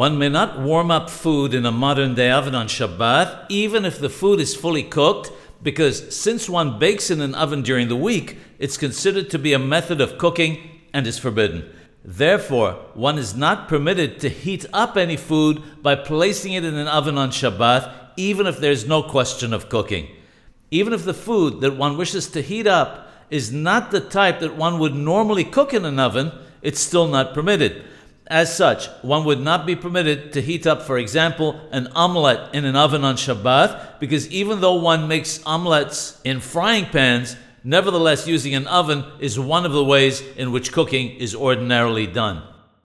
One may not warm up food in a modern day oven on Shabbat, even if the food is fully cooked, because since one bakes in an oven during the week, it's considered to be a method of cooking and is forbidden. Therefore, one is not permitted to heat up any food by placing it in an oven on Shabbat, even if there's no question of cooking. Even if the food that one wishes to heat up is not the type that one would normally cook in an oven, it's still not permitted. As such, one would not be permitted to heat up, for example, an omelette in an oven on Shabbat, because even though one makes omelettes in frying pans, nevertheless using an oven is one of the ways in which cooking is ordinarily done.